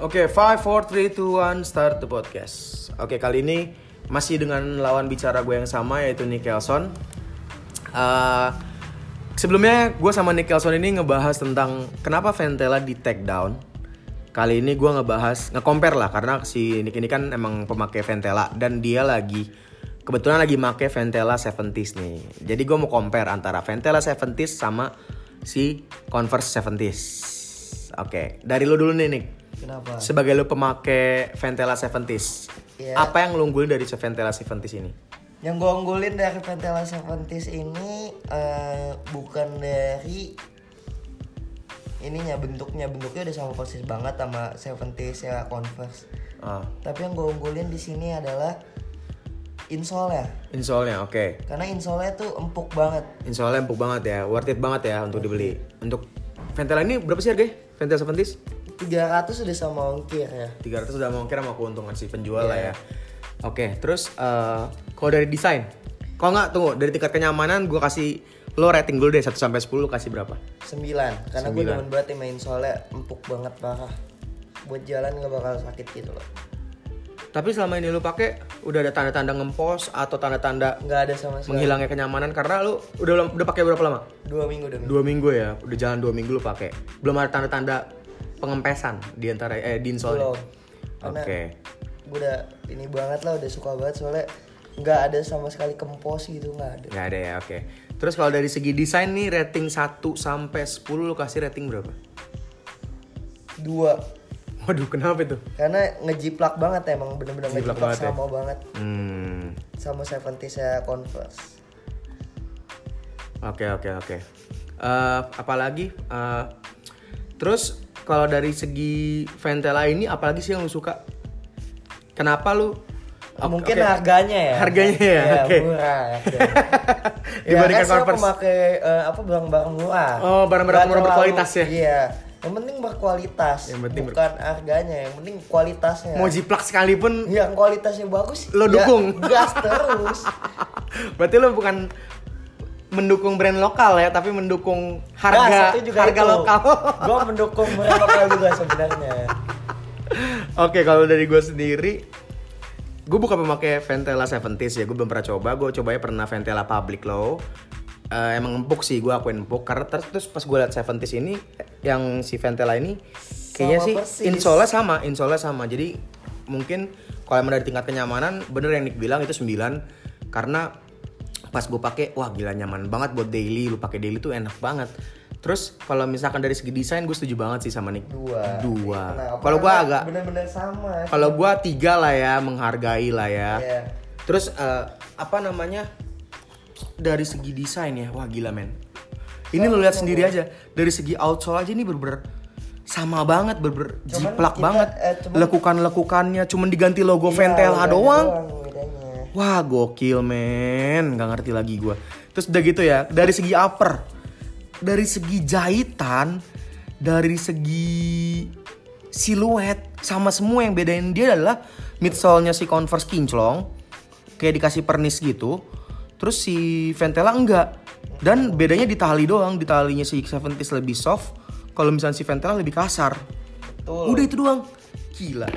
Oke, 5, 4, 3, 2, 1, start the podcast. Oke, kali ini masih dengan lawan bicara gue yang sama yaitu Nick Kelson. Uh, sebelumnya gue sama Nick Kelson ini ngebahas tentang kenapa Ventela di take down. Kali ini gue ngebahas, nge-compare lah karena si Nick ini kan emang pemakai Ventela dan dia lagi kebetulan lagi make Ventela 70s nih. Jadi gue mau compare antara Ventela 70s sama si Converse 70s. Oke, dari lu dulu nih Nick. Kenapa? Sebagai lu pemakai Ventela 70s, Iya. apa yang lu unggulin dari Ventela 70s ini? Yang gue unggulin dari Ventela 70s ini eh, bukan dari ininya bentuknya bentuknya udah sama persis banget sama 70s ya Converse. Ah, Tapi yang gue unggulin di sini adalah insole ya. insole-nya oke. Karena insole tuh empuk banget. Insole-nya empuk banget ya, worth it banget ya untuk dibeli. Untuk Ventela ini berapa sih harganya? Ventela 70s? 300 udah sama ongkir ya. 300 udah mau kira sama keuntungan si penjual lah Iya. ya. Oke, terus eh, kalau dari desain, kalau nggak tunggu dari tingkat kenyamanan gue kasih lo rating dulu deh 1 sampai 10 lu kasih berapa? 9 karena gue demen banget yang main insole empuk banget parah. Buat jalan gak bakal sakit gitu loh. Tapi selama ini lu pakai udah ada tanda-tanda ngempos atau tanda-tanda Nggak ada sama sekali. menghilangnya kenyamanan karena lu udah udah pakai berapa lama? Dua minggu minggu. Dua minggu ya, udah jalan dua minggu lu pakai. Belum ada tanda-tanda pengempesan di antara eh di insole. Belum. Karena Oke. gue udah ini banget lah udah suka banget soalnya nggak ada sama sekali kempos gitu nggak ada Nggak ada ya, oke. Terus kalau dari segi desain nih rating 1 sampai 10 lu kasih rating berapa? dua Waduh, kenapa itu? karena ngejiplak banget emang bener-bener Ngejiplak ngejiplak, banget ya? sama banget Hmm. sama 70 saya converse Oke oke oke. Eh, apalagi? Eh, terus kalau dari segi Ventela ini, apalagi sih yang lu suka? Kenapa lu? Oke, mungkin oke. harganya ya Harganya ya, Iya, oke. murah harganya. ya Dibandingkan kan Converse. pemakai eh, apa barang-barang murah Oh, barang-barang murah berkualitas ya? iya yang penting berkualitas Yang penting ber- bukan harganya yang penting kualitasnya Mau jiplak sekalipun, yang kualitasnya bagus Lo ya dukung. gas terus berarti lu bukan mendukung brand lokal ya, tapi mendukung Nah, harga satu juga harga itu. lokal. Gua mendukung brand lokal juga sebenarnya. Oke, kalau dari gue sendiri, gue bukan pemakai Ventela 70s ya, gue belum pernah coba. Gue cobanya pernah Ventela Public Low. Eh, emang empuk sih, gue akuin empuk. Karena terus, terus pas gue liat 70s ini, yang si Ventela ini, kayaknya Sama sih persis. insole sama, insole sama. Jadi mungkin kalau emang dari tingkat kenyamanan, bener yang Nick bilang itu 9 karena pas gue pakai, wah gila nyaman banget buat daily. Lu pakai daily tuh enak banget. Terus kalau misalkan dari segi desain gue setuju banget sih sama Nick. Dua. Dua. Kenapa? Kalau gue agak bener-bener sama. kalau gua tiga lah ya menghargai lah ya. Iya. Terus eh, apa namanya dari segi desain ya, wah gila men. Ini lo lihat sendiri aja dari segi outsole aja ini bener-bener sama banget, Cuman jiplak banget. eh, cuman- Lekukan-lekukannya cuman diganti logo Iya, Ventela bedanya doang. Wah gokil men, nggak ngerti lagi gua. Terus udah gitu ya, dari segi upper, dari segi jahitan, dari segi siluet, sama semua yang bedain dia adalah midsole-nya si Converse kinclong, kayak dikasih pernis gitu. Terus si Ventela enggak. Dan bedanya di tali doang, di talinya si 70s lebih soft, kalau misalnya si Ventela lebih kasar. Betul. Udah itu doang. Gila.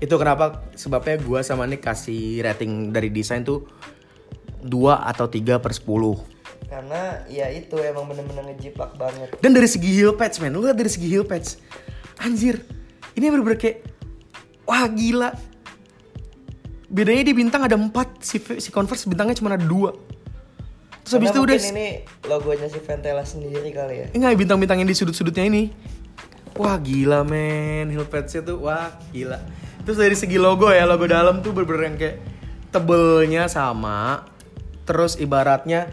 Itu kenapa sebabnya gua sama Nick kasih rating dari desain tuh 2 atau 3 per 10. Karena ya itu emang bener-bener ngejiplak banget. Dan dari segi heel patch men, lu lihat dari segi heel patch. Anjir, ini bener-bener kayak wah gila. Bedanya di bintang ada 4, si, si Converse bintangnya cuma ada 2. Terus habis itu udah ini logonya si Ventela sendiri kali ya. Enggak, bintang-bintang yang di sudut-sudutnya ini. Wah gila men, heel padsnya tuh wah gila. Terus dari segi logo ya, logo dalam tuh bener-bener yang kayak tebelnya sama. Terus ibaratnya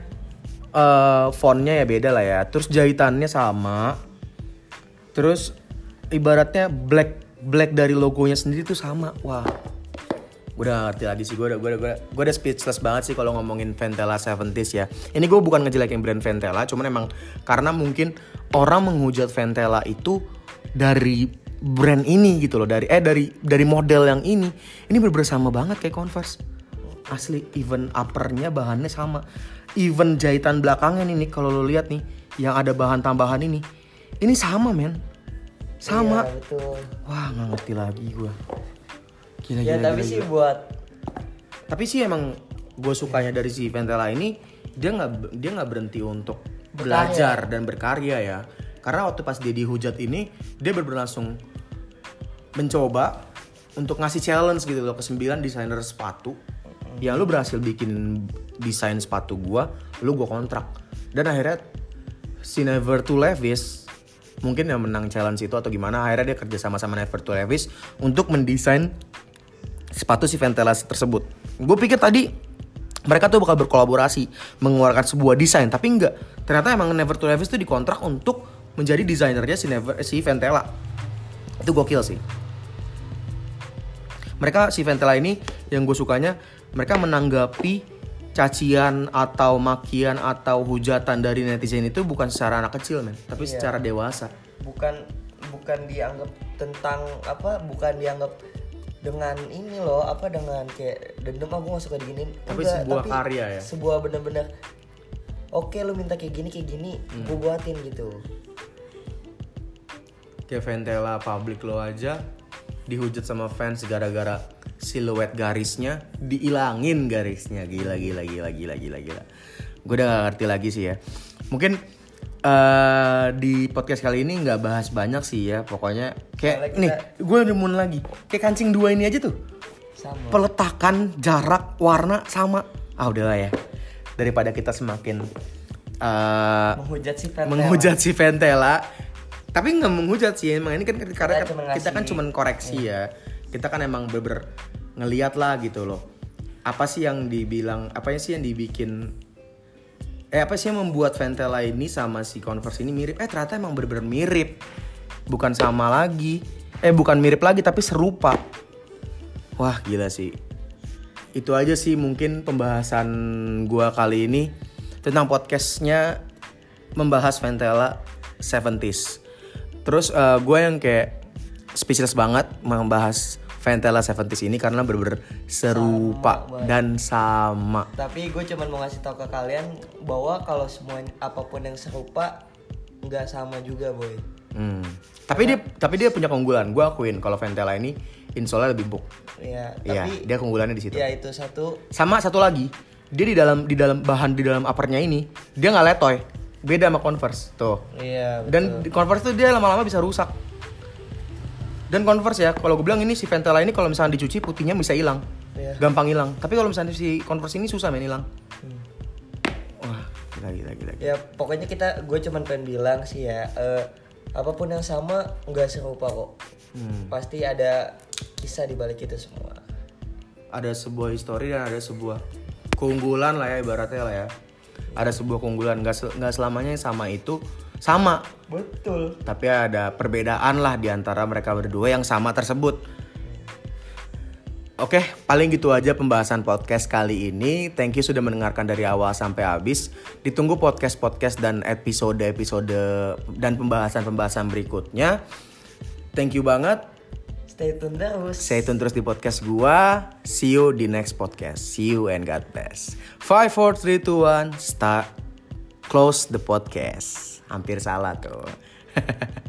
eh fontnya ya beda lah ya. Terus jahitannya sama. Terus ibaratnya black black dari logonya sendiri tuh sama. Wah. Gue udah ngerti lagi sih, gue udah, gue udah, gue udah speechless banget sih kalau ngomongin Ventela 70s ya. Ini gue bukan ngejelekin brand Ventela, cuman emang karena mungkin orang menghujat Ventela itu dari brand ini gitu loh, dari eh dari dari model yang ini. Ini bener-bener sama banget kayak Converse. Asli, even uppernya bahannya sama. Even jahitan belakangnya nih, nih kalau lo lihat nih, yang ada bahan tambahan ini, ini sama men sama Iya, betul. wah nggak ngerti lagi gua gila Ya gila, tapi gila, sih gila. buat tapi sih emang gue sukanya dari si Ventela ini dia nggak dia nggak berhenti untuk belajar dan berkarya ya karena waktu pas dia dihujat ini dia benar langsung mencoba untuk ngasih challenge gitu loh ke sembilan desainer sepatu yang lu berhasil bikin desain sepatu gua lu gua kontrak dan akhirnya si Never to Levis mungkin yang menang challenge itu atau gimana akhirnya dia kerja sama sama Never to Levis untuk mendesain sepatu si ventilasi tersebut. Gue pikir tadi mereka tuh bakal berkolaborasi mengeluarkan sebuah desain, tapi enggak. Ternyata emang Never to Levis tuh dikontrak untuk menjadi desainernya si Never si Ventela. Itu gokil sih. Mereka si Ventela ini yang gue sukanya mereka menanggapi cacian atau makian atau hujatan dari netizen itu bukan secara anak kecil men, tapi Iya. secara dewasa. bukan bukan dianggap tentang apa bukan dianggap dengan ini loh apa dengan kayak dendam aku nggak suka diginin Tapi sebuah karya ya? sebuah bener-bener oke lu minta kayak gini kayak gini Hmm. gue buatin gitu Kayak Ventela public lo aja dihujat sama fans gara-gara siluet garisnya diilangin garisnya. Gila gila gila gila gila gila. Gue udah gak ngerti lagi sih ya. Mungkin eh di podcast kali ini nggak bahas banyak sih ya pokoknya kayak Soalnya nih kita- gue nemuin lagi. Kayak kancing dua ini aja tuh. Sama. Peletakan jarak warna sama. Ah udahlah ya. Daripada kita semakin eh menghujat si Ventela. menghujat si Ventela tapi nggak menghujat sih emang ini kan karena Kita kan cuma kita kan cuman koreksi ya. Kita kan emang beber ngeliat lah gitu loh. Apa sih yang dibilang apa sih yang dibikin eh apa sih yang membuat Ventela ini sama si Converse ini mirip? Eh ternyata emang bener-bener mirip. Bukan sama lagi. Eh bukan mirip lagi tapi serupa. Wah gila sih. Itu aja sih mungkin pembahasan gua kali ini tentang podcastnya membahas Ventela 70s. Terus eh, gua yang kayak speechless banget membahas Ventela 70s ini karena bener-bener serupa dan sama. tapi gue cuman mau ngasih tahu ke kalian bahwa kalau semua apa pun yang serupa nggak sama juga boy Hmm. Tapi dia tapi dia punya keunggulan. Gua akuin kalau Ventela ini insolnya lebih empuk. ya Iya, tapi dia keunggulannya di situ. ya itu satu Sama satu lagi, dia di dalam di dalam bahan di dalam uppernya ini dia nggak letoy. Beda sama Converse tuh. iya Dan di Converse tuh dia lama-lama bisa rusak. Dan Converse ya, kalau gue bilang ini si Ventela ini kalau misalnya dicuci putihnya bisa hilang. Iya. Gampang hilang. Tapi kalau misalnya si Converse ini susah main hilang. Hmm. Wah, gila gila gila. ya pokoknya kita gue cuman pengen bilang sih ya eh, apa pun yang sama nggak serupa kok Hmm. pasti ada kisah di balik itu semua Ada sebuah histori dan ada sebuah keunggulan lah ya ibaratnya lah ya. Ada sebuah keunggulan nggak se- nggak selamanya yang sama itu sama. betul Tapi ada perbedaan lah di antara mereka berdua yang sama tersebut. Oke, paling gitu aja pembahasan podcast kali ini. Thank you sudah mendengarkan dari awal sampai habis. Ditunggu podcast-podcast dan episode-episode dan pembahasan-pembahasan berikutnya. Thank you banget. Stay tune terus Stay tune terus di podcast gua. See you di next podcast. See you and God bless. 5 4 3 2 1 start close the podcast. Hampir salah tuh.